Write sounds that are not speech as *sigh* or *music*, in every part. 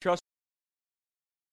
Trust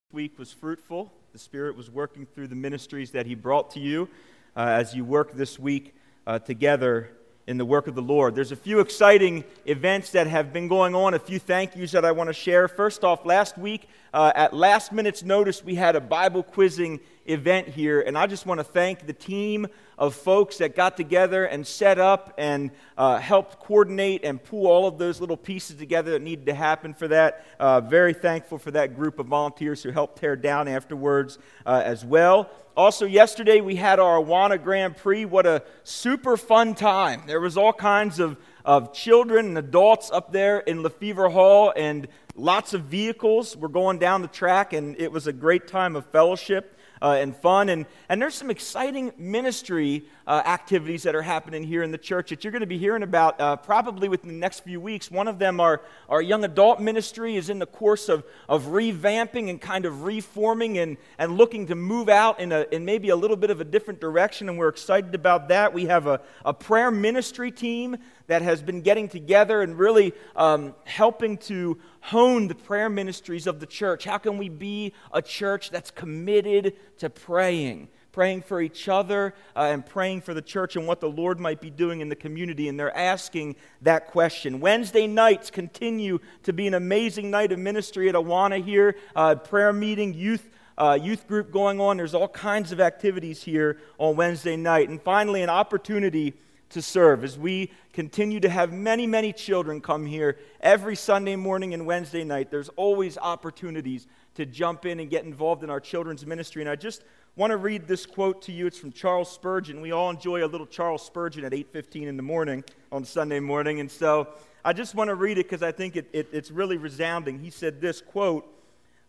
this week was fruitful. The Spirit was working through the ministries that He brought to you uh, as you work this week uh, together in the work of the Lord. There's a few exciting events that have been going on, a few thank yous that I want to share. First off, last week, uh, at last minute's notice, we had a Bible quizzing event here, and I just want to thank the team of folks that got together and set up and uh, helped coordinate and pull all of those little pieces together that needed to happen for that. Uh, very thankful for that group of volunteers who helped tear down afterwards uh, as well. Also, yesterday we had our Awana Grand Prix. What a super fun time! There was all kinds of, of children and adults up there in Lefevre Hall, and lots of vehicles were going down the track, and it was a great time of fellowship uh, and fun. And, and there's some exciting ministry uh, activities that are happening here in the church that you're going to be hearing about uh, probably within the next few weeks. One of them, our, our young adult ministry, is in the course of, of revamping and kind of reforming and, and looking to move out in, a, in maybe a little bit of a different direction. And we're excited about that. We have a, a prayer ministry team that has been getting together and really um, helping to hone the prayer ministries of the church. How can we be a church that's committed to praying? Praying for each other uh, and praying for the church and what the Lord might be doing in the community. And they're asking that question. Wednesday nights continue to be an amazing night of ministry at Awana here, uh, prayer meeting, youth uh, youth group going on. There's all kinds of activities here on Wednesday night. And finally, an opportunity to serve as we continue to have many, many children come here every Sunday morning and Wednesday night. There's always opportunities to jump in and get involved in our children's ministry. And I just want to read this quote to you. It's from Charles Spurgeon. We all enjoy a little Charles Spurgeon at 8:15 in the morning on Sunday morning, and so I just want to read it because I think it, it, it's really resounding. He said this quote: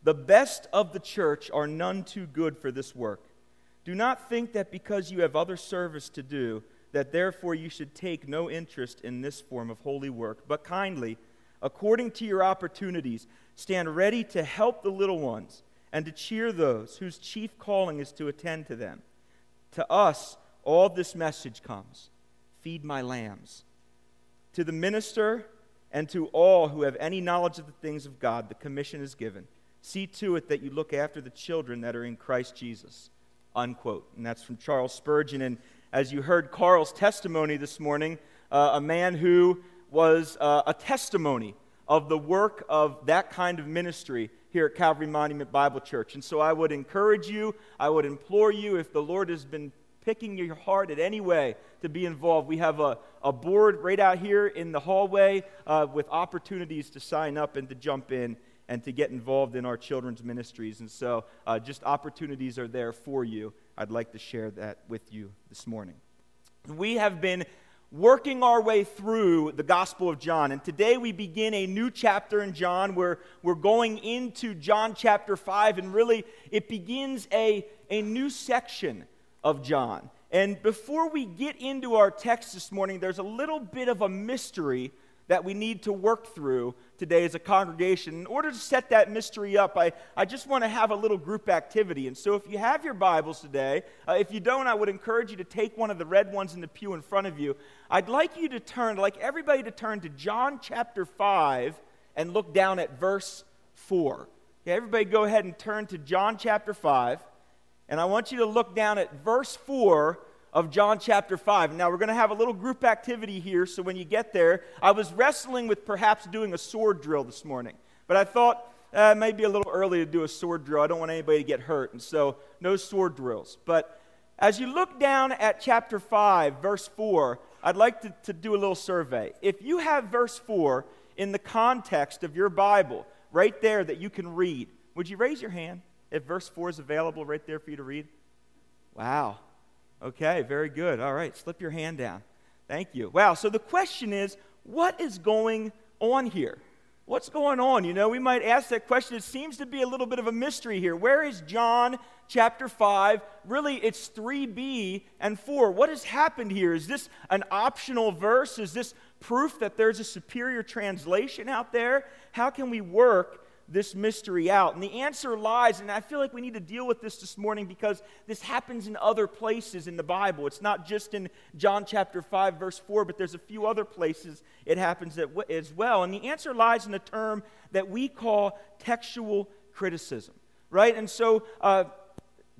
"The best of the church are none too good for this work. Do not think that because you have other service to do." That therefore you should take no interest in this form of holy work, but kindly, according to your opportunities, stand ready to help the little ones and to cheer those whose chief calling is to attend to them. To us, all this message comes feed my lambs. To the minister and to all who have any knowledge of the things of God, the commission is given. See to it that you look after the children that are in Christ Jesus. Unquote. And that's from Charles Spurgeon. And as you heard Carl's testimony this morning, uh, a man who was uh, a testimony of the work of that kind of ministry here at Calvary Monument Bible Church. And so I would encourage you, I would implore you, if the Lord has been picking your heart in any way to be involved, we have a, a board right out here in the hallway uh, with opportunities to sign up and to jump in and to get involved in our children's ministries. And so uh, just opportunities are there for you. I'd like to share that with you this morning. We have been working our way through the Gospel of John, and today we begin a new chapter in John where we're going into John chapter 5, and really it begins a, a new section of John. And before we get into our text this morning, there's a little bit of a mystery that we need to work through today as a congregation. In order to set that mystery up, I, I just want to have a little group activity. And so, if you have your Bibles today, uh, if you don't, I would encourage you to take one of the red ones in the pew in front of you. I'd like you to turn, I'd like everybody to turn to John chapter 5 and look down at verse 4. Okay, everybody go ahead and turn to John chapter 5. And I want you to look down at verse 4 of John chapter 5. Now, we're going to have a little group activity here, so when you get there, I was wrestling with perhaps doing a sword drill this morning, but I thought uh, it may be a little early to do a sword drill. I don't want anybody to get hurt, and so no sword drills. But as you look down at chapter 5, verse 4, I'd like to, to do a little survey. If you have verse 4 in the context of your Bible, right there that you can read, would you raise your hand if verse 4 is available right there for you to read? Wow, Okay, very good. All right, slip your hand down. Thank you. Wow, so the question is what is going on here? What's going on? You know, we might ask that question. It seems to be a little bit of a mystery here. Where is John chapter 5? Really, it's 3b and 4. What has happened here? Is this an optional verse? Is this proof that there's a superior translation out there? How can we work this mystery out? And the answer lies, and I feel like we need to deal with this this morning because this happens in other places in the Bible. It's not just in John chapter 5, verse 4, but there's a few other places it happens as well. And the answer lies in a term that we call textual criticism, right? And so, uh,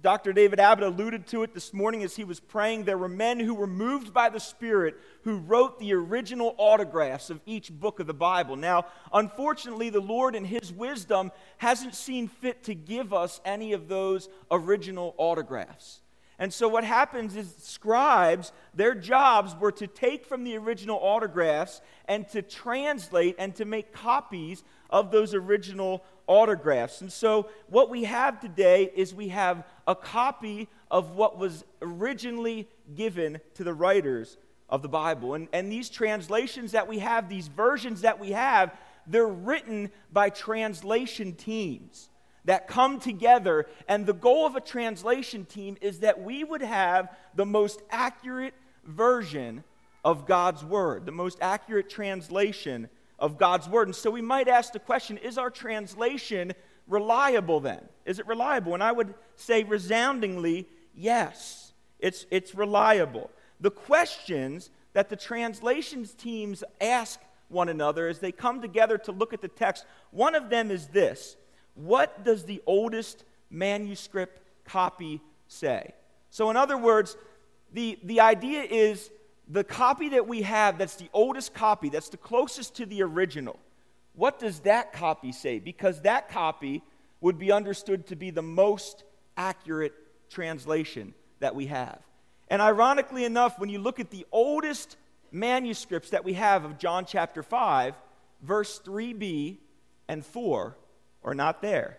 Dr. David Abbott alluded to it this morning as he was praying. There were men who were moved by the Spirit who wrote the original autographs of each book of the Bible. Now, unfortunately, the Lord, in His wisdom, hasn't seen fit to give us any of those original autographs. And so, what happens is scribes, their jobs were to take from the original autographs and to translate and to make copies of those original autographs. And so, what we have today is we have a copy of what was originally given to the writers of the Bible. And, and these translations that we have, these versions that we have, they're written by translation teams that come together. And the goal of a translation team is that we would have the most accurate version of God's Word, the most accurate translation of God's Word. And so we might ask the question is our translation reliable then? Is it reliable? And I would say resoundingly, yes, it's, it's reliable. The questions that the translations teams ask one another as they come together to look at the text, one of them is this What does the oldest manuscript copy say? So, in other words, the, the idea is the copy that we have that's the oldest copy, that's the closest to the original, what does that copy say? Because that copy would be understood to be the most accurate translation that we have. And ironically enough, when you look at the oldest manuscripts that we have of John chapter 5, verse 3b and 4 are not there.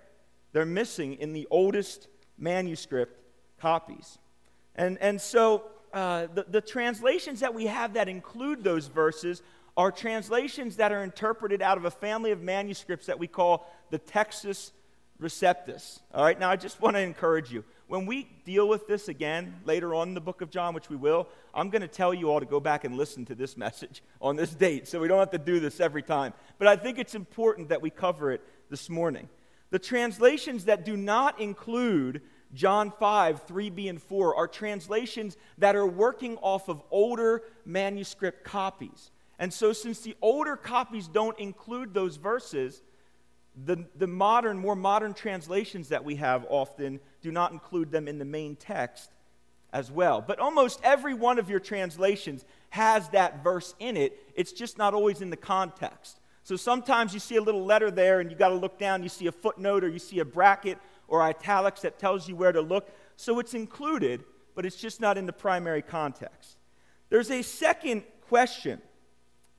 They're missing in the oldest manuscript copies. And, and so uh, the, the translations that we have that include those verses are translations that are interpreted out of a family of manuscripts that we call the Textus Receptus. All right, now I just want to encourage you. When we deal with this again later on in the book of John, which we will, I'm going to tell you all to go back and listen to this *laughs* message on this date so we don't have to do this every time. But I think it's important that we cover it this morning. The translations that do not include John 5, 3b, and 4 are translations that are working off of older manuscript copies. And so, since the older copies don't include those verses, the, the modern, more modern translations that we have often do not include them in the main text as well. But almost every one of your translations has that verse in it, it's just not always in the context. So sometimes you see a little letter there and you got to look down, you see a footnote or you see a bracket or italics that tells you where to look. So it's included, but it's just not in the primary context. There's a second question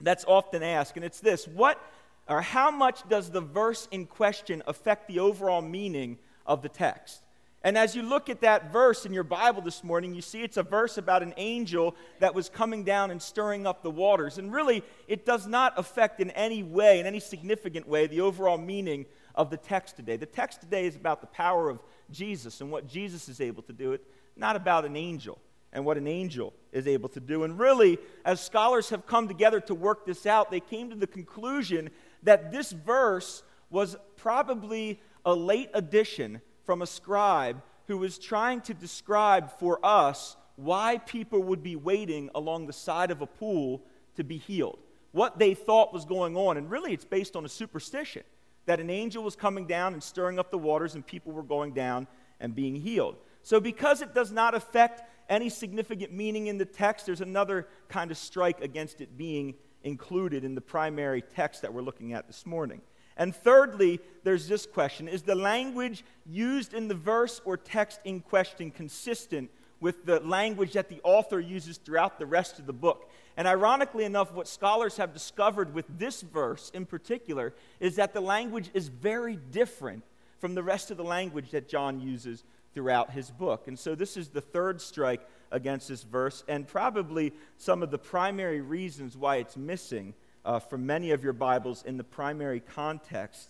that's often asked, and it's this What or how much does the verse in question affect the overall meaning of the text? And as you look at that verse in your Bible this morning, you see it's a verse about an angel that was coming down and stirring up the waters. And really, it does not affect in any way, in any significant way, the overall meaning of the text today. The text today is about the power of Jesus and what Jesus is able to do, it not about an angel and what an angel is able to do. And really, as scholars have come together to work this out, they came to the conclusion that this verse was probably a late addition from a scribe who was trying to describe for us why people would be waiting along the side of a pool to be healed. What they thought was going on. And really, it's based on a superstition that an angel was coming down and stirring up the waters, and people were going down and being healed. So, because it does not affect any significant meaning in the text, there's another kind of strike against it being included in the primary text that we're looking at this morning. And thirdly, there's this question Is the language used in the verse or text in question consistent with the language that the author uses throughout the rest of the book? And ironically enough, what scholars have discovered with this verse in particular is that the language is very different from the rest of the language that John uses throughout his book. And so this is the third strike against this verse, and probably some of the primary reasons why it's missing uh, from many of your Bibles in the primary context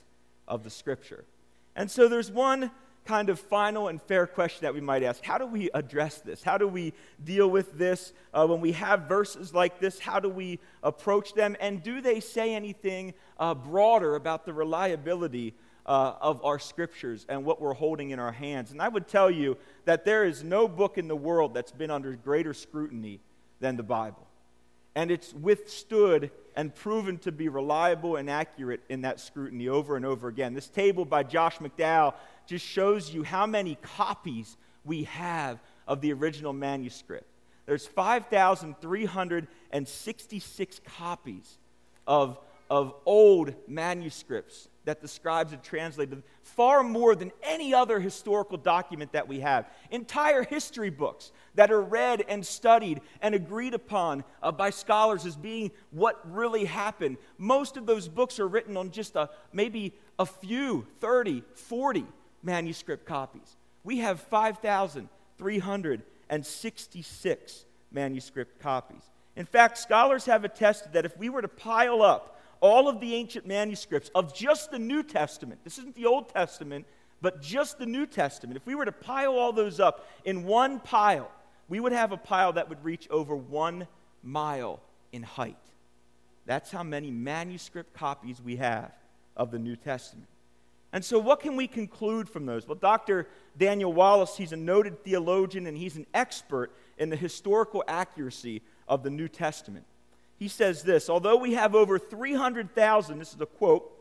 of the Scripture. And so there's one kind of final and fair question that we might ask How do we address this? How do we deal with this? Uh, when we have verses like this, how do we approach them? And do they say anything uh, broader about the reliability uh, of our scriptures and what we're holding in our hands. And I would tell you that there is no book in the world that's been under greater scrutiny than the Bible. And it's withstood and proven to be reliable and accurate in that scrutiny over and over again. This table by Josh McDowell just shows you how many copies we have of the original manuscript. There's 5,366 copies of, of old manuscripts that the scribes had translated, far more than any other historical document that we have. Entire history books that are read and studied and agreed upon uh, by scholars as being what really happened. Most of those books are written on just a, maybe a few, 30, 40 manuscript copies. We have 5,366 manuscript copies. In fact, scholars have attested that if we were to pile up all of the ancient manuscripts of just the New Testament, this isn't the Old Testament, but just the New Testament, if we were to pile all those up in one pile, we would have a pile that would reach over one mile in height. That's how many manuscript copies we have of the New Testament. And so, what can we conclude from those? Well, Dr. Daniel Wallace, he's a noted theologian and he's an expert in the historical accuracy of the New Testament he says this Although we have over 300,000, this is a quote,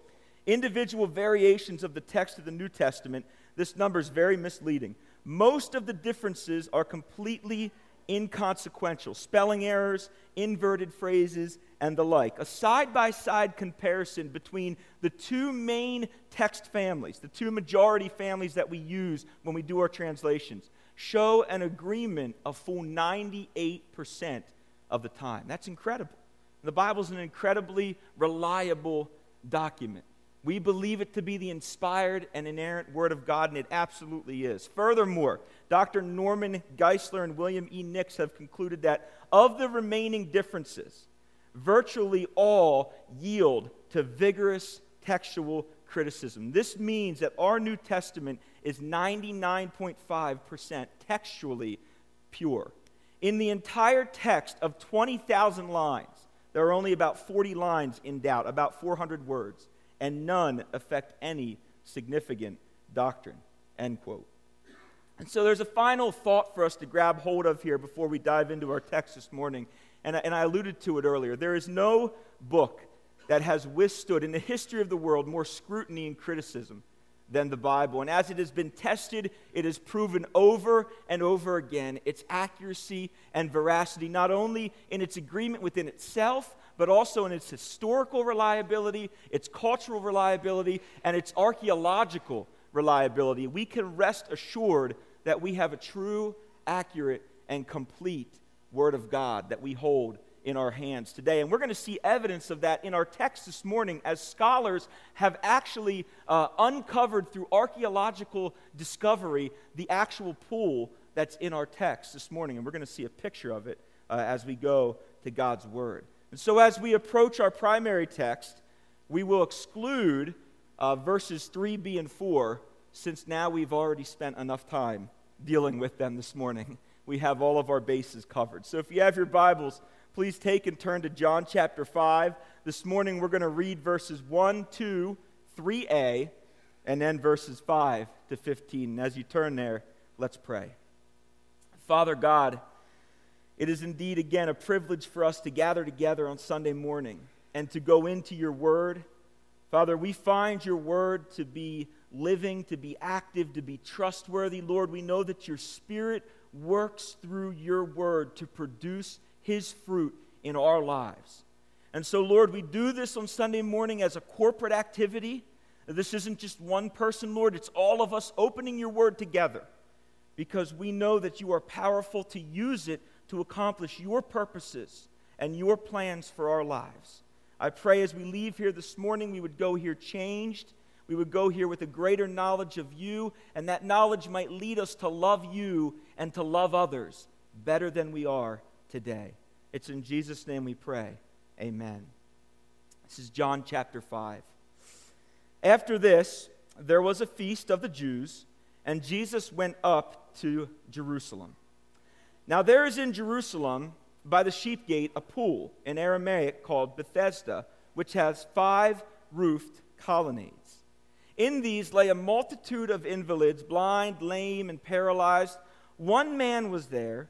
individual variations of the text of the New Testament, this number is very misleading. Most of the differences are completely inconsequential spelling errors, inverted phrases, and the like. A side by side comparison between the two main text families, the two majority families that we use when we do our translations, show an agreement of full 98% of the time. That's incredible. The Bible is an incredibly reliable document. We believe it to be the inspired and inerrant Word of God, and it absolutely is. Furthermore, Dr. Norman Geisler and William E. Nix have concluded that of the remaining differences, virtually all yield to vigorous textual criticism. This means that our New Testament is 99.5% textually pure. In the entire text of 20,000 lines, there are only about 40 lines in doubt, about 400 words, and none affect any significant doctrine. End quote. And so there's a final thought for us to grab hold of here before we dive into our text this morning. And, and I alluded to it earlier. There is no book that has withstood in the history of the world more scrutiny and criticism than the Bible. And as it has been tested, it has proven over and over again its accuracy and veracity, not only in its agreement within itself, but also in its historical reliability, its cultural reliability, and its archaeological reliability. We can rest assured that we have a true, accurate, and complete Word of God that we hold in our hands today. And we're going to see evidence of that in our text this morning as scholars have actually uh, uncovered through archaeological discovery the actual pool that's in our text this morning. And we're going to see a picture of it uh, as we go to God's Word. And so as we approach our primary text, we will exclude uh, verses 3b and 4 since now we've already spent enough time dealing with them this morning. We have all of our bases covered. So if you have your Bibles, please take and turn to John chapter 5. This morning we're going to read verses 1, 2, 3a, and then verses 5 to 15. And as you turn there, let's pray. Father God, it is indeed again a privilege for us to gather together on Sunday morning and to go into your word. Father, we find your word to be living, to be active, to be trustworthy. Lord, we know that your spirit works through your word to produce his fruit in our lives. And so, Lord, we do this on Sunday morning as a corporate activity. This isn't just one person, Lord, it's all of us opening your word together because we know that you are powerful to use it to accomplish your purposes and your plans for our lives. I pray as we leave here this morning, we would go here changed. We would go here with a greater knowledge of you, and that knowledge might lead us to love you and to love others better than we are today. It's in Jesus' name we pray. Amen. This is John chapter 5. After this, there was a feast of the Jews, and Jesus went up to Jerusalem. Now, there is in Jerusalem, by the sheep gate, a pool in Aramaic called Bethesda, which has five roofed colonnades. In these lay a multitude of invalids, blind, lame, and paralyzed. One man was there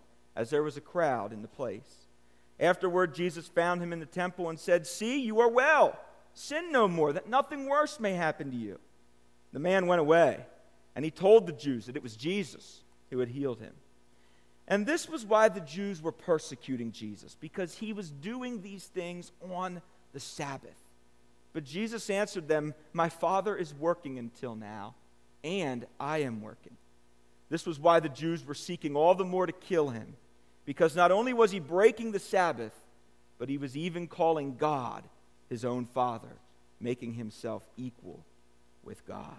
as there was a crowd in the place. Afterward, Jesus found him in the temple and said, See, you are well. Sin no more, that nothing worse may happen to you. The man went away, and he told the Jews that it was Jesus who had healed him. And this was why the Jews were persecuting Jesus, because he was doing these things on the Sabbath. But Jesus answered them, My Father is working until now, and I am working. This was why the Jews were seeking all the more to kill him, because not only was he breaking the Sabbath, but he was even calling God his own Father, making himself equal with God.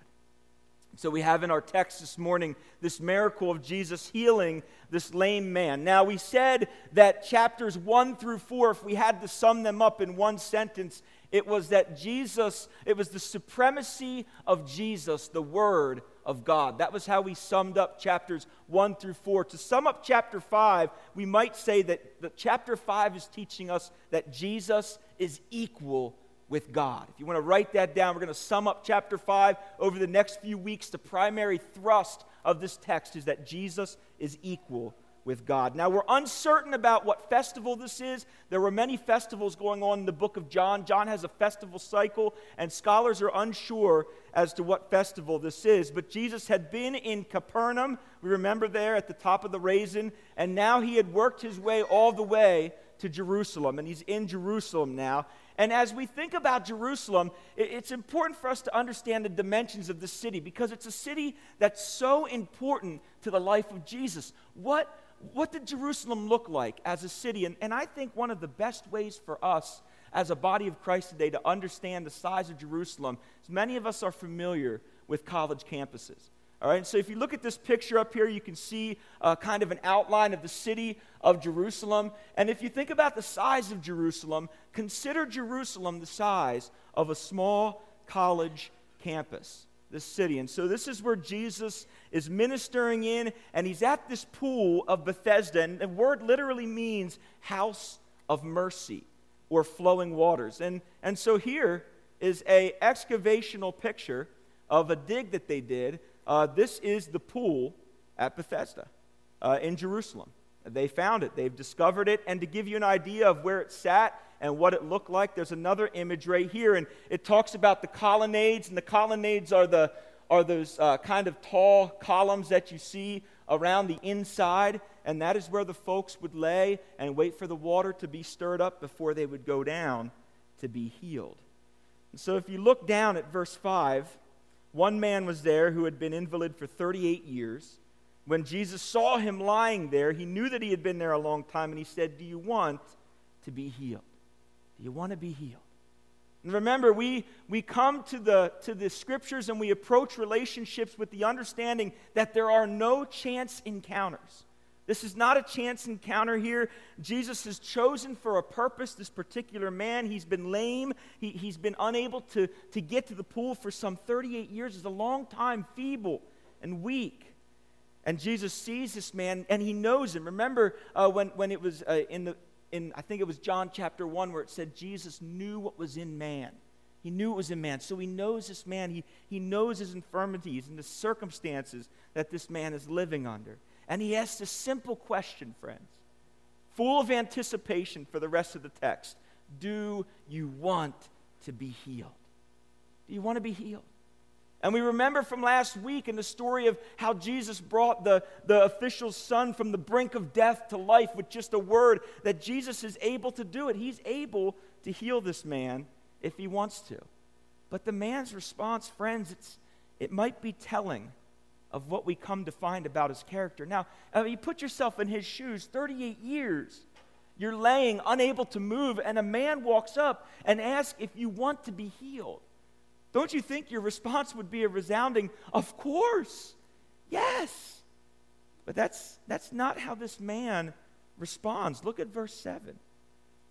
So we have in our text this morning this miracle of Jesus healing this lame man. Now, we said that chapters 1 through 4, if we had to sum them up in one sentence, it was that Jesus, it was the supremacy of Jesus, the Word of God. That was how we summed up chapters 1 through 4. To sum up chapter 5, we might say that the, chapter 5 is teaching us that Jesus is equal with God. If you want to write that down, we're going to sum up chapter 5 over the next few weeks. The primary thrust of this text is that Jesus is equal with God. Now, we're uncertain about what festival this is. There were many festivals going on in the book of John. John has a festival cycle, and scholars are unsure as to what festival this is. But Jesus had been in Capernaum, we remember there at the top of the raisin, and now he had worked his way all the way to Jerusalem, and he's in Jerusalem now. And as we think about Jerusalem, it's important for us to understand the dimensions of the city because it's a city that's so important to the life of Jesus. What, what did Jerusalem look like as a city? And, and I think one of the best ways for us as a body of Christ today to understand the size of Jerusalem is many of us are familiar with college campuses. All right, so if you look at this picture up here, you can see uh, kind of an outline of the city of Jerusalem. And if you think about the size of Jerusalem, consider Jerusalem the size of a small college campus, this city. And so this is where Jesus is ministering in, and he's at this pool of Bethesda. And the word literally means house of mercy or flowing waters. And, and so here is a excavational picture of a dig that they did uh, this is the pool at Bethesda uh, in Jerusalem. They found it, they've discovered it, and to give you an idea of where it sat and what it looked like, there's another image right here, and it talks about the colonnades, and the colonnades are the are those uh, kind of tall columns that you see around the inside, and that is where the folks would lay and wait for the water to be stirred up before they would go down to be healed. And so if you look down at verse 5, one man was there who had been invalid for 38 years. When Jesus saw him lying there, he knew that he had been there a long time, and he said, Do you want to be healed? You want to be healed? And remember, we, we come to the, to the scriptures and we approach relationships with the understanding that there are no chance encounters. This is not a chance encounter here. Jesus has chosen for a purpose this particular man. He's been lame, he, he's been unable to, to get to the pool for some 38 years. It's a long time, feeble and weak. And Jesus sees this man and he knows him. Remember uh, when, when it was uh, in the, in, I think it was John chapter 1, where it said Jesus knew what was in man. He knew it was in man. So he knows this man. He, he knows his infirmities and the circumstances that this man is living under. And he asks a simple question, friends, full of anticipation for the rest of the text Do you want to be healed? Do you want to be healed? And we remember from last week in the story of how Jesus brought the, the official's son from the brink of death to life with just a word that Jesus is able to do it. He's able to heal this man if he wants to. But the man's response, friends, it's, it might be telling of what we come to find about his character. Now, uh, you put yourself in his shoes 38 years. You're laying, unable to move, and a man walks up and asks if you want to be healed. Don't you think your response would be a resounding, Of course, yes. But that's, that's not how this man responds. Look at verse 7.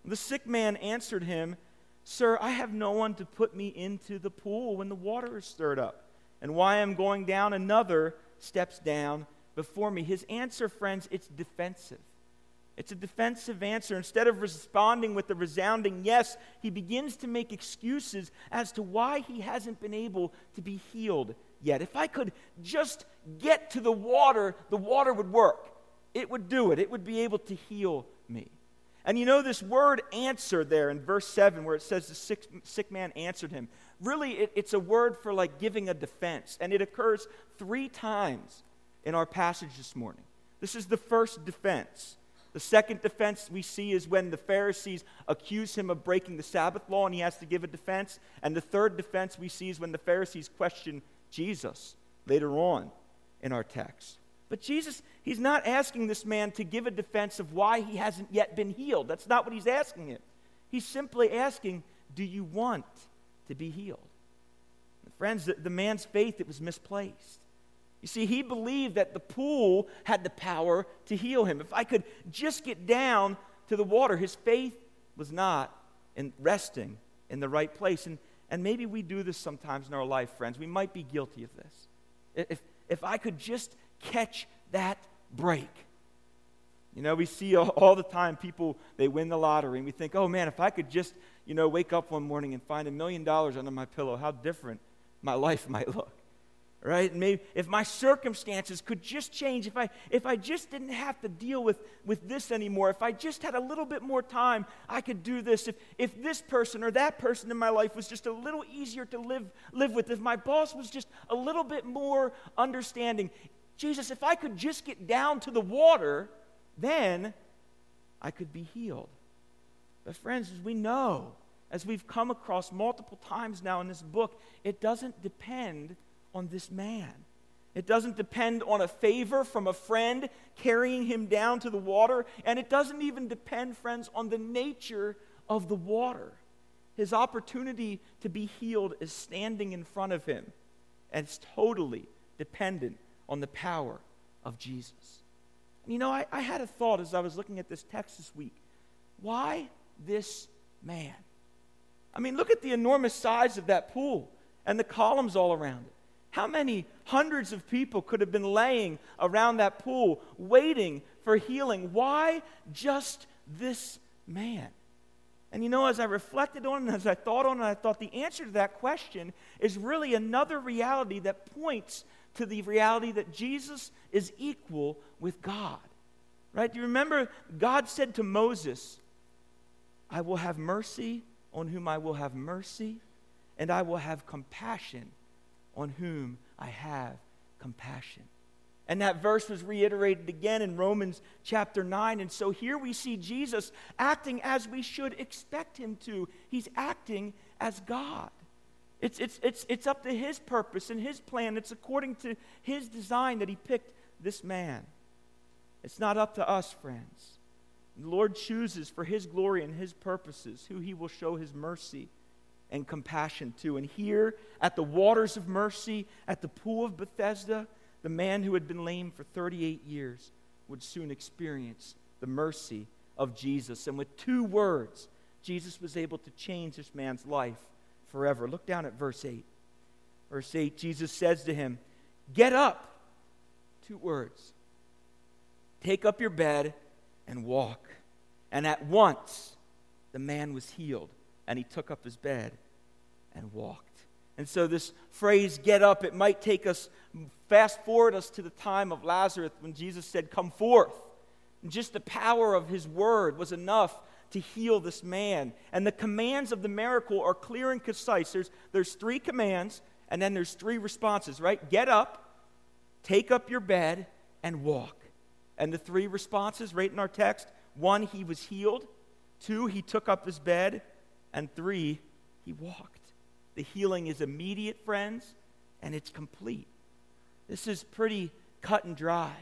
The sick man answered him, Sir, I have no one to put me into the pool when the water is stirred up. And why I'm going down, another steps down before me. His answer, friends, it's defensive. It's a defensive answer. Instead of responding with a resounding yes, he begins to make excuses as to why he hasn't been able to be healed yet. If I could just get to the water, the water would work. It would do it, it would be able to heal me. And you know, this word answer there in verse 7, where it says the sick, sick man answered him, really, it, it's a word for like giving a defense. And it occurs three times in our passage this morning. This is the first defense. The second defense we see is when the Pharisees accuse him of breaking the Sabbath law and he has to give a defense. And the third defense we see is when the Pharisees question Jesus later on in our text. But Jesus, he's not asking this man to give a defense of why he hasn't yet been healed. That's not what he's asking him. He's simply asking, Do you want to be healed? Friends, the, the man's faith, it was misplaced. You see, he believed that the pool had the power to heal him. If I could just get down to the water, his faith was not in resting in the right place. And, and maybe we do this sometimes in our life, friends. We might be guilty of this. If, if I could just catch that break. You know, we see all, *laughs* all the time people, they win the lottery, and we think, oh man, if I could just, you know, wake up one morning and find a million dollars under my pillow, how different my *laughs* life might look right? Maybe if my circumstances could just change, if I if I just didn't have to deal with, with this anymore, if I just had a little bit more time, I could do this. If if this person or that person in my life was just a little easier to live live with, if my boss was just a little bit more understanding. Jesus, if I could just get down to the water, then I could be healed. But friends, as we know, as we've come across multiple times now in this book, it doesn't depend on this man. It doesn't depend on a favor from a friend carrying him down to the water, and it doesn't even depend, friends, on the nature of the water. His opportunity to be healed is standing in front of him, and it's totally dependent on the power of Jesus. You know, I, I had a thought as I was looking at this text this week. Why this man? I mean, look at the enormous size of that pool and the columns all around it. How many hundreds of people could have been laying around that pool waiting for healing? Why just this man? And you know, as I reflected on it, as I thought on it, I thought the answer to that question is really another reality that points to the reality that Jesus is equal with God. Right? Do you remember God said to Moses, I will have mercy on whom I will have mercy, and I will have compassion on whom I have compassion. And that verse was reiterated again in Romans chapter 9. And so here we see Jesus acting as we should expect him to. He's acting as God. It's, it's, it's, it's up to his purpose and his plan. It's according to his design that he picked this man. It's not up to us, friends. The Lord chooses for his glory and his purposes who he will show his mercy and compassion to. And here at the waters of mercy, at the pool of Bethesda, the man who had been lame for 38 years would soon experience the mercy of Jesus. And with two words, Jesus was able to change this man's life forever. Look down at verse 8. Verse 8, Jesus says to him, Get up. Two words. Take up your bed and walk. And at once the man was healed and he took up his bed and walked. And so, this phrase, get up, it might take us, fast forward us to the time of Lazarus when Jesus said, Come forth. And just the power of his word was enough to heal this man. And the commands of the miracle are clear and concise. There's, there's three commands, And then there's three responses, right? Get up, take up your bed, and walk. And the three responses right in our text one, he was healed. Two, he took up his bed. And three, he walked. The healing is immediate, friends, and it's complete. This is pretty cut and dry.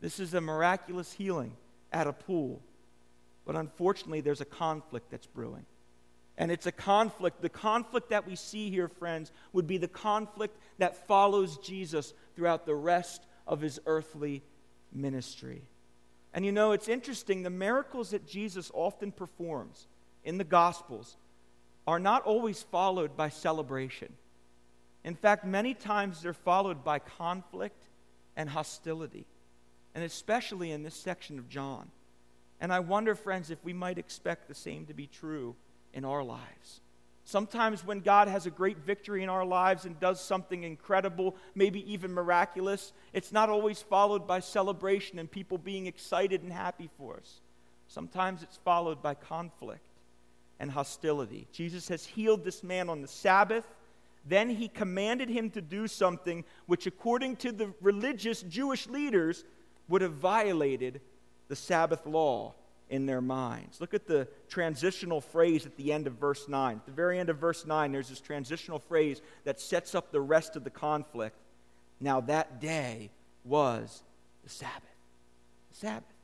This is a miraculous healing at a pool. But unfortunately, there's a conflict that's brewing. And it's a conflict. The conflict that we see here, friends, would be the conflict that follows Jesus throughout the rest of his earthly ministry. And you know, it's interesting, the miracles that Jesus often performs in the Gospels are not always followed by celebration. In fact, many times they're followed by conflict and hostility, and especially in this section of John. And I wonder, friends, if we might expect the same to be true in our lives. Sometimes when God has a great victory in our lives and does something incredible, maybe even miraculous, it's not always followed by celebration and people being excited and happy for us. Sometimes it's followed by conflict and hostility. Jesus has healed this man on the Sabbath. Then he commanded him to do something which, according to the religious Jewish leaders, would have violated the Sabbath law in their minds. Look at the transitional phrase at the end of verse 9. At the very end of verse 9, there's this transitional phrase that sets up the rest of the conflict. Now, that day was the Sabbath. The Sabbath.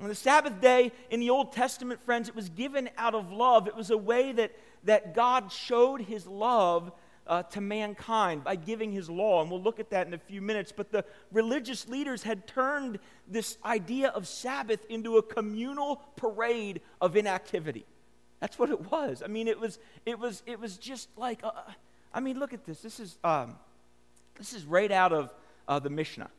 On the Sabbath day in the Old Testament, friends, it was given out of love. It was a way that, that God showed his love uh, to mankind by giving his law. And we'll look at that in a few minutes. But the religious leaders had turned this idea of Sabbath into a communal parade of inactivity. That's what it was. I mean, it was, it was, it was just like, uh, I mean, look at this. This is, um, this is right out of uh, the Mishnah,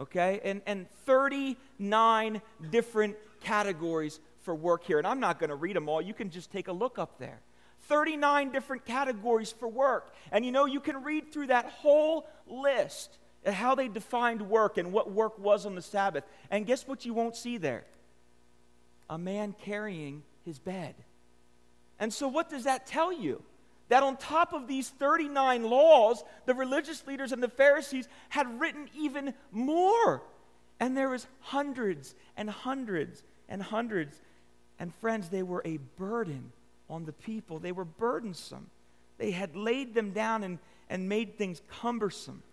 okay? And, and 39 different categories for work here. And I'm not going to read them all. You can just take a look up there. 39 different categories for work. And you know, you can read through that whole list of how they defined work and what work was on the Sabbath. And guess what you won't see there? A man carrying his bed. And so, what does that tell you? That on top of these 39 laws, the religious leaders and the Pharisees had written even more. And there was hundreds and hundreds and hundreds. And friends, they were a burden on the people. They were burdensome. They had laid them down and, and made things cumbersome.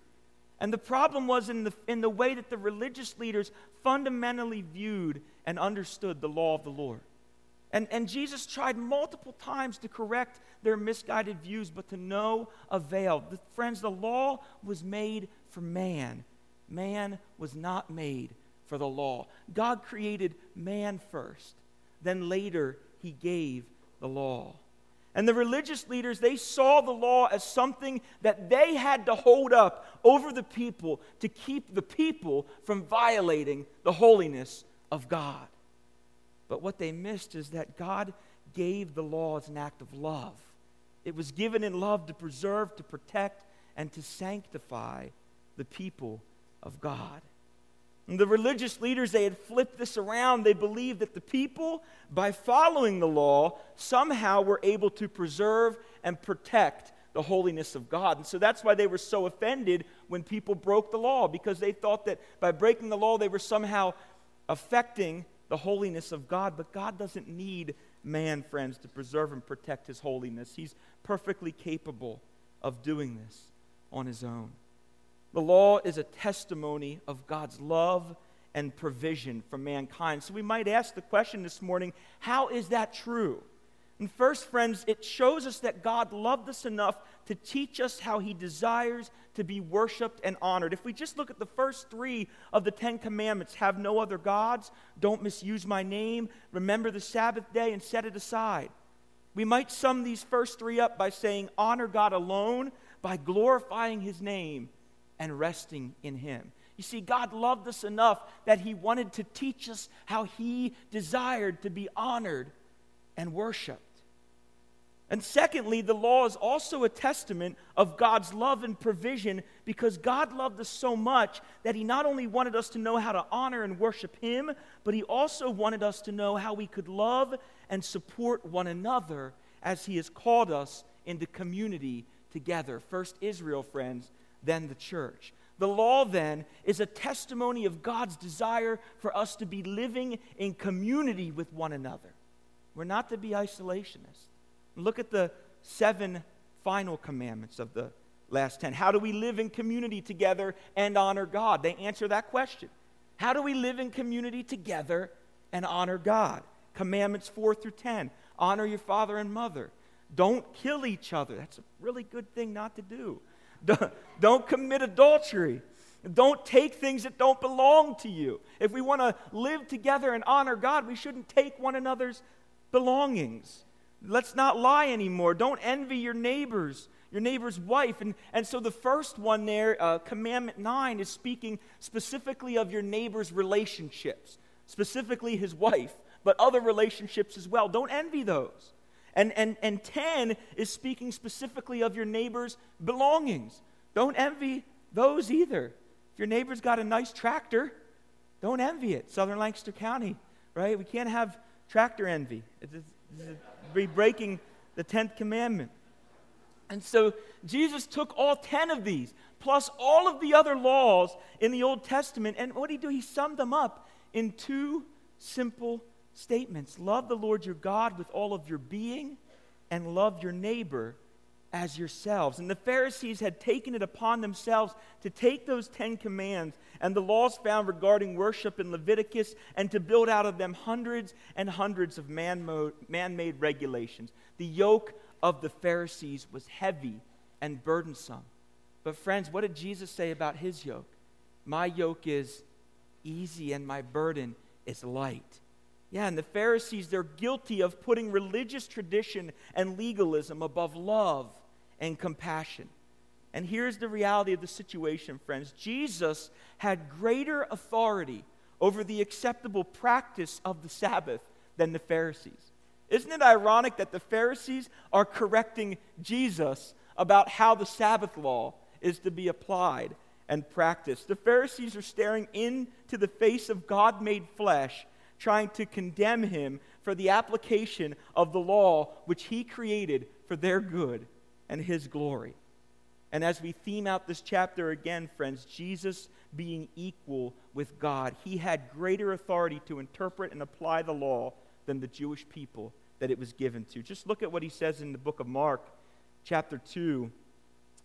And the problem was in the, in the way that the religious leaders fundamentally viewed and understood the law of the Lord. And, and Jesus tried multiple times to correct their misguided views, but to no avail. The, friends, the law was made for man. Man was not made for the law. God created man first, then later, he gave the law. And the religious leaders, they saw the law as something that they had to hold up over the people to keep the people from violating the holiness of God. But what they missed is that God gave the law as an act of love. It was given in love to preserve, to protect, and to sanctify the people of God. And the religious leaders, they had flipped this around. They believed that the people, by following the law, somehow were able to preserve and protect the holiness of God. And so that's why they were so offended when people broke the law, because they thought that by breaking the law, they were somehow affecting the holiness of God. But God doesn't need man, friends, to preserve and protect his holiness. He's perfectly capable of doing this on his own. The law is a testimony of God's love and provision for mankind. So we might ask the question this morning how is that true? And first, friends, it shows us that God loved us enough to teach us how He desires to be worshiped and honored. If we just look at the first three of the Ten Commandments have no other gods, don't misuse my name, remember the Sabbath day, and set it aside. We might sum these first three up by saying, honor God alone by glorifying His name and resting in Him. You see, God loved us enough that He wanted to teach us how He desired to be honored and worshiped. And secondly, the law is also a testament of God's love and provision because God loved us so much that He not only wanted us to know how to honor and worship Him, but He also wanted us to know how we could love and support one another as He has called us into community together. First Israel, friends, then the church. The law, then, is a testimony of God's desire for us to be living in community with one another. We're not to be isolationists. Look at the seven final commandments of the last 10. How do we live in community together and honor God? They answer that question. How do we live in community together and honor God? Commandments 4 through 10. Honor your father and mother. Don't kill each other. That's a really good thing not to do. *laughs* Don't, commit adultery. Don't take things that don't belong to you. If we want to live together and honor God, we shouldn't take one another's belongings. Let's not lie anymore. Don't envy your neighbors, your neighbor's wife. And, and so the first one there, uh, Commandment 9, is speaking specifically of your neighbor's relationships, specifically his wife, but other relationships as well. Don't envy those. And, and, and 10 is speaking specifically of your neighbor's belongings. Don't envy those either. If your neighbor's got a nice tractor, don't envy it. Southern Lancaster County, right? We can't have tractor envy. It's, it's be breaking the 10th commandment. And so Jesus took all 10 of these, plus all of the other laws in the Old Testament, and what did he do? He summed them up in two simple statements love the Lord your God with all of your being, and love your neighbor as yourselves. And the Pharisees had taken it upon themselves to take those Ten Commands and the laws found regarding worship in Leviticus and to build out of them hundreds and hundreds of man made regulations. The yoke of the Pharisees was heavy and burdensome. But, friends, what did Jesus say about his yoke? My yoke is easy and my burden is light. Yeah, and the Pharisees, they're guilty of putting religious tradition and legalism above love and compassion. And here's the reality of the situation, friends Jesus had greater authority over the acceptable practice of the Sabbath than the Pharisees. Isn't it ironic that the Pharisees are correcting Jesus about how the Sabbath law is to be applied and practiced? The Pharisees are staring into the face of God made flesh trying to condemn him for the application of the law which he created for their good and his glory. And as we theme out this chapter again, friends, Jesus being equal with God, he had greater authority to interpret and apply the law than the Jewish people that it was given to. Just look at what he says in the book of Mark, chapter 2,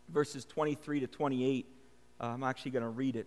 verses 23 to 28. Uh, I'm actually going to read it.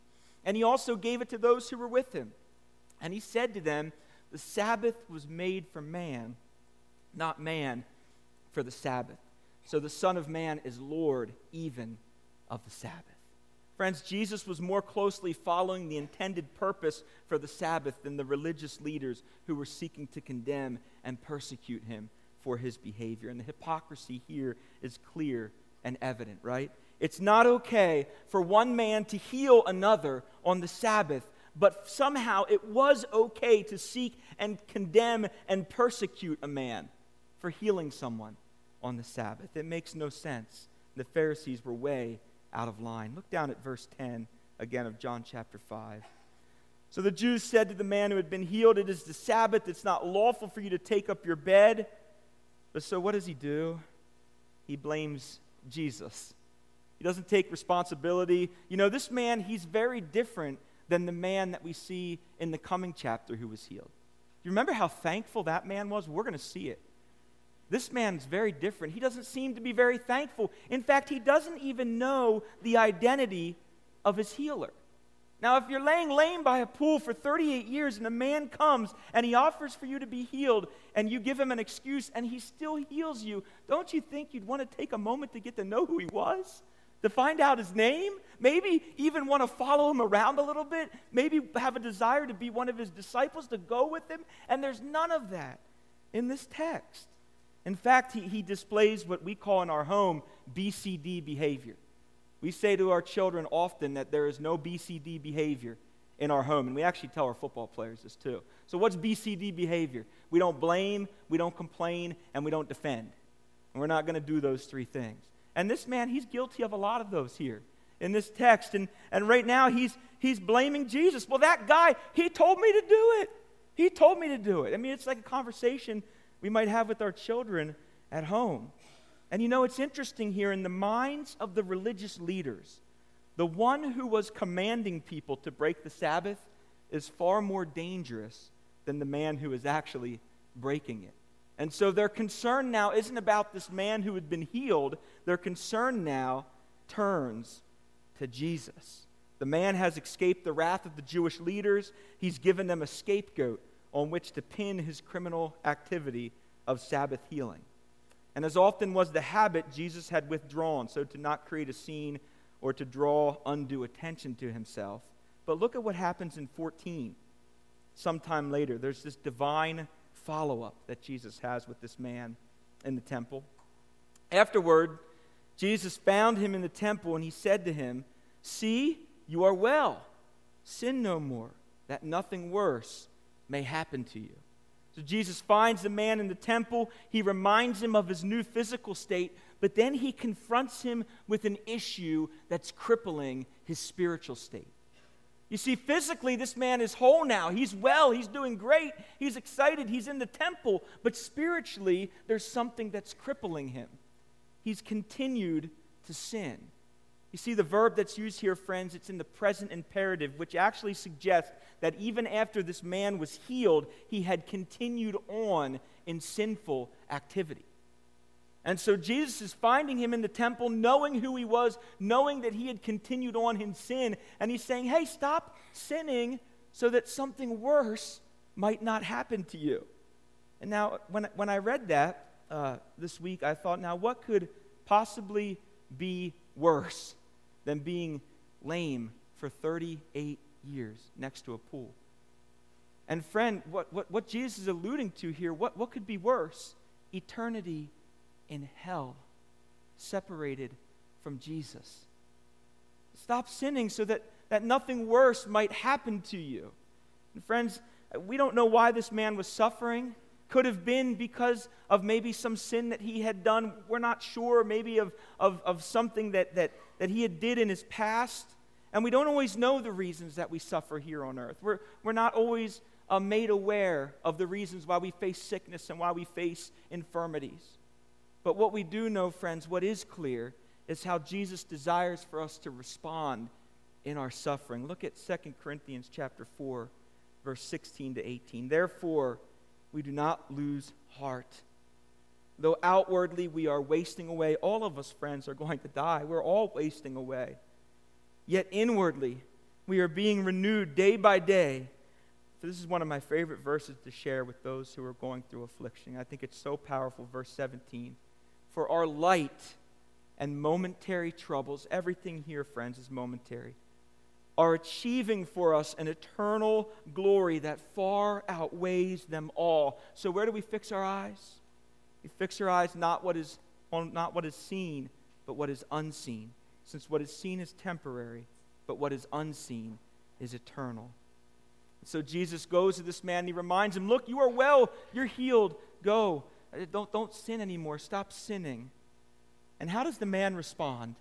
and he also gave it to those who were with him. And he said to them, The Sabbath was made for man, not man for the Sabbath. So the Son of Man is Lord even of the Sabbath. Friends, Jesus was more closely following the intended purpose for the Sabbath than the religious leaders who were seeking to condemn and persecute him for his behavior. And the hypocrisy here is clear and evident, right? It's not okay for one man to heal another on the Sabbath, but somehow it was okay to seek and condemn and persecute a man for healing someone on the Sabbath. It makes no sense. The Pharisees were way out of line. Look down at verse 10 again of John chapter 5. So the Jews said to the man who had been healed, It is the Sabbath. It's not lawful for you to take up your bed. But so what does he do? He blames Jesus. He doesn't take responsibility. You know, this man, he's very different than the man that we see in the coming chapter who was healed. You remember how thankful that man was? We're going to see it. This man's very different. He doesn't seem to be very thankful. In fact, he doesn't even know the identity of his healer. Now, if you're laying lame by a pool for 38 years and a man comes and he offers for you to be healed and you give him an excuse and he still heals you, don't you think you'd want to take a moment to get to know who he was? To find out his name, maybe even want to follow him around a little bit, maybe have a desire to be one of his disciples, to go with him. And there's none of that in this text. In fact, he, he displays what we call in our home BCD behavior. We say to our children often that there is no BCD behavior in our home, and we actually tell our football players this too. So, what's BCD behavior? We don't blame, we don't complain, and we don't defend. And we're not going to do those three things. And this man, he's guilty of a lot of those here in this text. And, and right now, he's, he's blaming Jesus. Well, that guy, he told me to do it. He told me to do it. I mean, it's like a conversation we might have with our children at home. And you know, it's interesting here in the minds of the religious leaders, the one who was commanding people to break the Sabbath is far more dangerous than the man who is actually breaking it. And so their concern now isn't about this man who had been healed, their concern now turns to Jesus. The man has escaped the wrath of the Jewish leaders. He's given them a scapegoat on which to pin his criminal activity of Sabbath healing. And as often was the habit, Jesus had withdrawn so to not create a scene or to draw undue attention to himself. But look at what happens in 14. Sometime later, there's this divine follow up that Jesus has with this man in the temple. Afterward, Jesus found him in the temple and he said to him, See, you are well. Sin no more, that nothing worse may happen to you. So Jesus finds the man in the temple. He reminds him of his new physical state, but then he confronts him with an issue that's crippling his spiritual state. You see, physically, this man is whole now. He's well. He's doing great. He's excited. He's in the temple. But spiritually, there's something that's crippling him. He's continued to sin. You see, the verb that's used here, friends, it's in the present imperative, which actually suggests that even after this man was healed, he had continued on in sinful activity. And so Jesus is finding him in the temple, knowing who he was, knowing that he had continued on in sin, and he's saying, Hey, stop sinning so that something worse might not happen to you. And now, when, when I read that uh, this week, I thought, now what could possibly be worse? than being lame for 38 years next to a pool. And, friend, what, what, what Jesus is alluding to here, what, what could be worse? Eternity in hell, separated from Jesus. Stop sinning so that, that nothing worse might happen to you. And friends, we don't know why this man was suffering. Could have been because of maybe some sin that he had done. We're not sure. Maybe of, of, of something that, that, that he had did in his past. And we don't always know the reasons that we suffer here on earth. We're, we're not always uh, made aware of the reasons why we face sickness and why we face infirmities. But what we do know, friends, what is clear is how Jesus desires for us to respond in our suffering. Look at 2 Corinthians chapter 4, verse 16 to 18. Therefore, we do not lose heart. Though outwardly we are wasting away, all of us, friends, are going to die. We're all wasting away. Yet inwardly, we are being renewed day by day. So this is one of my favorite verses to share with those who are going through affliction. I think it's so powerful. Verse 17. For our light and momentary troubles, everything here, friends, is momentary, are achieving for us an eternal glory that far outweighs them all. So, where do we fix our eyes? We fix our eyes not what is on not what is seen, but what is unseen. Since what is seen is temporary, but what is unseen is eternal. So Jesus goes to this man and he reminds him, Look, you are well, you're healed. Go. Uh, don't, don't sin anymore. Stop sinning. And how does the man respond?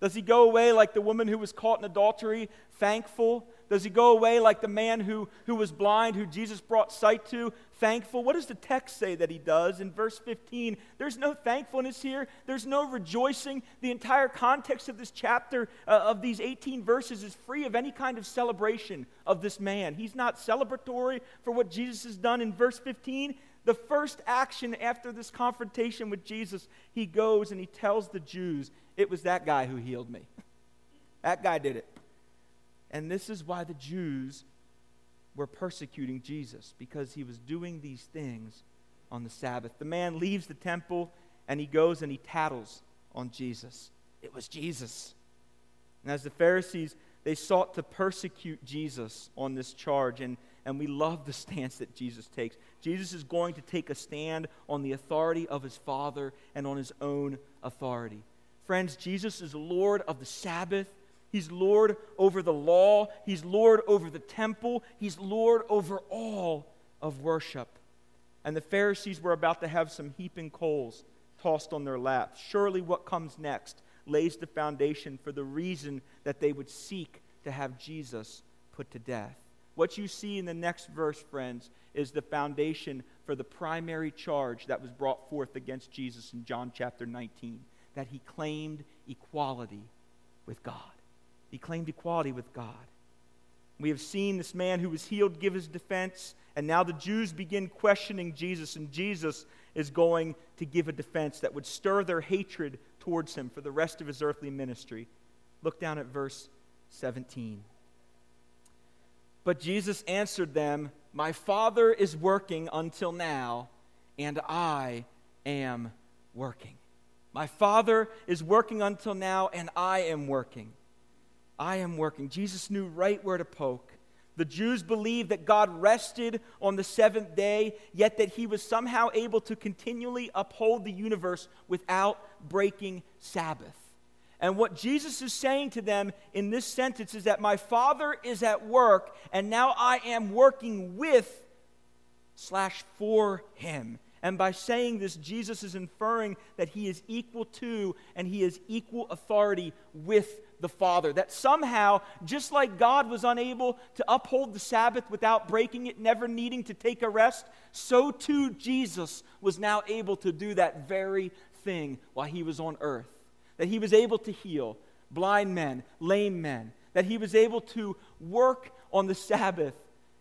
Does he go away like the woman who was caught in adultery, thankful? Does he go away like the man who, who was blind, who Jesus brought sight to, thankful? What does the text say that he does? In verse 15, there's no thankfulness here, there's no rejoicing. The entire context of this chapter, uh, of these 18 verses, is free of any kind of celebration of this man. He's not celebratory for what Jesus has done in verse 15. The first action after this confrontation with Jesus, he goes and he tells the Jews, It was that guy who healed me. that guy did it. And this is why the Jews were persecuting Jesus, because he was doing these things on the Sabbath. The man leaves the temple and he goes and he tattles on Jesus. It was Jesus. And as the Pharisees, they sought to persecute Jesus on this charge. And and we love the stance that Jesus takes. Jesus is going to take a stand on the authority of his Father and on his own authority. Friends, Jesus is Lord of the Sabbath. He's Lord over the law. He's Lord over the temple. He's Lord over all of worship. And the Pharisees were about to have some heaping coals tossed on their laps. Surely what comes next lays the foundation for the reason that they would seek to have Jesus put to death. What you see in the next verse, friends, is the foundation for the primary charge that was brought forth against Jesus in John chapter 19 that he claimed equality with God. He claimed equality with God. We have seen this man who was healed give his defense, and now the Jews begin questioning Jesus, and Jesus is going to give a defense that would stir their hatred towards him for the rest of his earthly ministry. Look down at verse 17. But Jesus answered them, My Father is working until now, and I am working. My Father is working until now, and I am working. I am working. Jesus knew right where to poke. The Jews believed that God rested on the seventh day, yet that he was somehow able to continually uphold the universe without breaking Sabbath. And what Jesus is saying to them in this sentence is that my Father is at work, and now I am working with slash for him. And by saying this, Jesus is inferring that he is equal to and he is equal authority with the Father. That somehow, just like God was unable to uphold the Sabbath without breaking it, never needing to take a rest, so too Jesus was now able to do that very thing while he was on earth. That he was able to heal blind men, lame men, that he was able to work on the Sabbath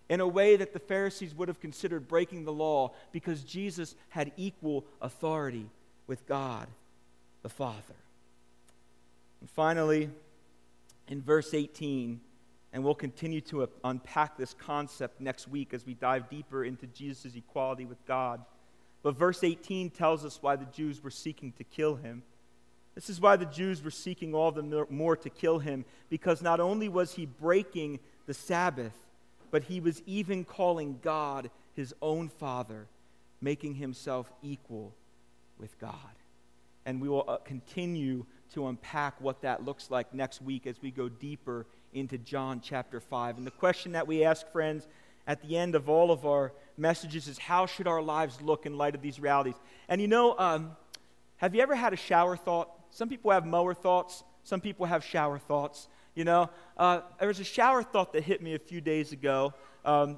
in a way that the Pharisees would have considered breaking the law because Jesus had equal authority with God the Father. And finally, in verse 18, and we'll continue to unpack this concept next week as we dive deeper into Jesus' equality with God. But verse 18 tells us why the Jews were seeking to kill him. This is why the Jews were seeking all the more to kill him, because not only was he breaking the Sabbath, but he was even calling God his own Father, making himself equal with God. And we will uh, continue to unpack what that looks like next week as we go deeper into John chapter 5. And the question that we ask, friends, at the end of all of our messages is how should our lives look in light of these realities? And you know, um, have you ever had a shower thought? Some people have mower thoughts, some people have shower thoughts. You know, uh, there was a shower thought that hit me a few days ago, um,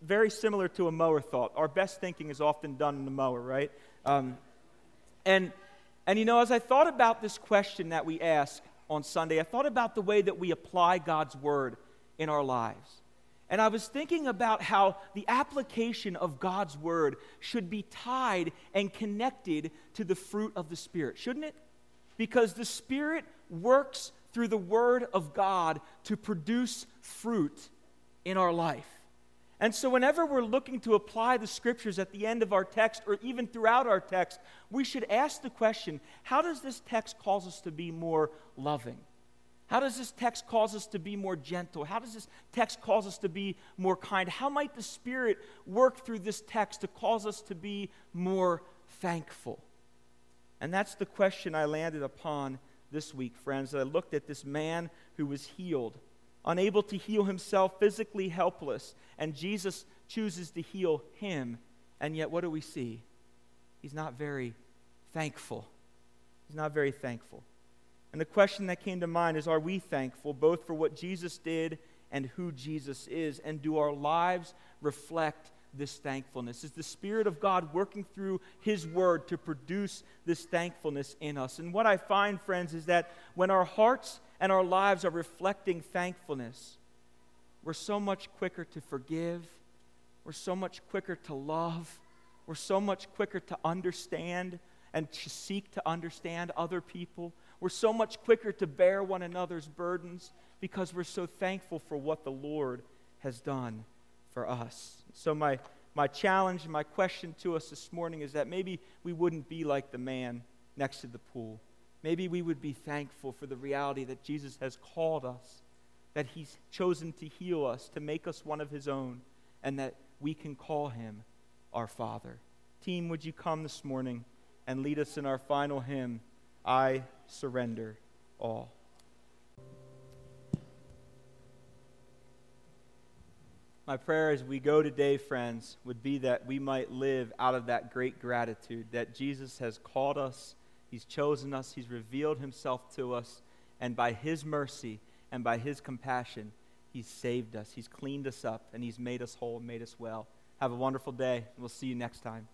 very similar to a mower thought. Our best thinking is often done in the mower, right? Um, and and you know, as I thought about this question that we ask on Sunday, I thought about the way that we apply God's word in our lives. And I was thinking about how the application of God's word should be tied and connected to the fruit of the Spirit, shouldn't it? Because the Spirit works through the word of God to produce fruit in our life. And so, whenever we're looking to apply the scriptures at the end of our text or even throughout our text, we should ask the question how does this text cause us to be more loving? How does this text cause us to be more gentle? How does this text cause us to be more kind? How might the Spirit work through this text to cause us to be more thankful? And that's the question I landed upon this week, friends. I looked at this man who was healed unable to heal himself, physically helpless, and Jesus chooses to heal him. And yet, what do we see? He's not very thankful. He's not very thankful. And the question that came to mind is Are we thankful both for what Jesus did and who Jesus is? And do our lives reflect this thankfulness? Is the Spirit of God working through His Word to produce this thankfulness in us? And what I find, friends, is that when our hearts and our lives are reflecting thankfulness, we're so much quicker to forgive, we're so much quicker to love, we're so much quicker to understand and to seek to understand other people. We're so much quicker to bear one another's burdens because we're so thankful for what the Lord has done for us. So, my, my challenge and my question to us this morning is that maybe we wouldn't be like the man next to the pool. Maybe we would be thankful for the reality that Jesus has called us, that He's chosen to heal us, to make us one of His own, and that we can call him our Father. Team, would you come this morning and lead us in our final hymn, I Surrender All? My prayer as we go today, friends, would be that we might live out of that great gratitude that Jesus has called us, He's chosen us, He's revealed Himself to us, and by His mercy and by His compassion, He's saved us, He's cleaned us up, and He's made us whole and made us well. Have a wonderful day. and We'll see you next time.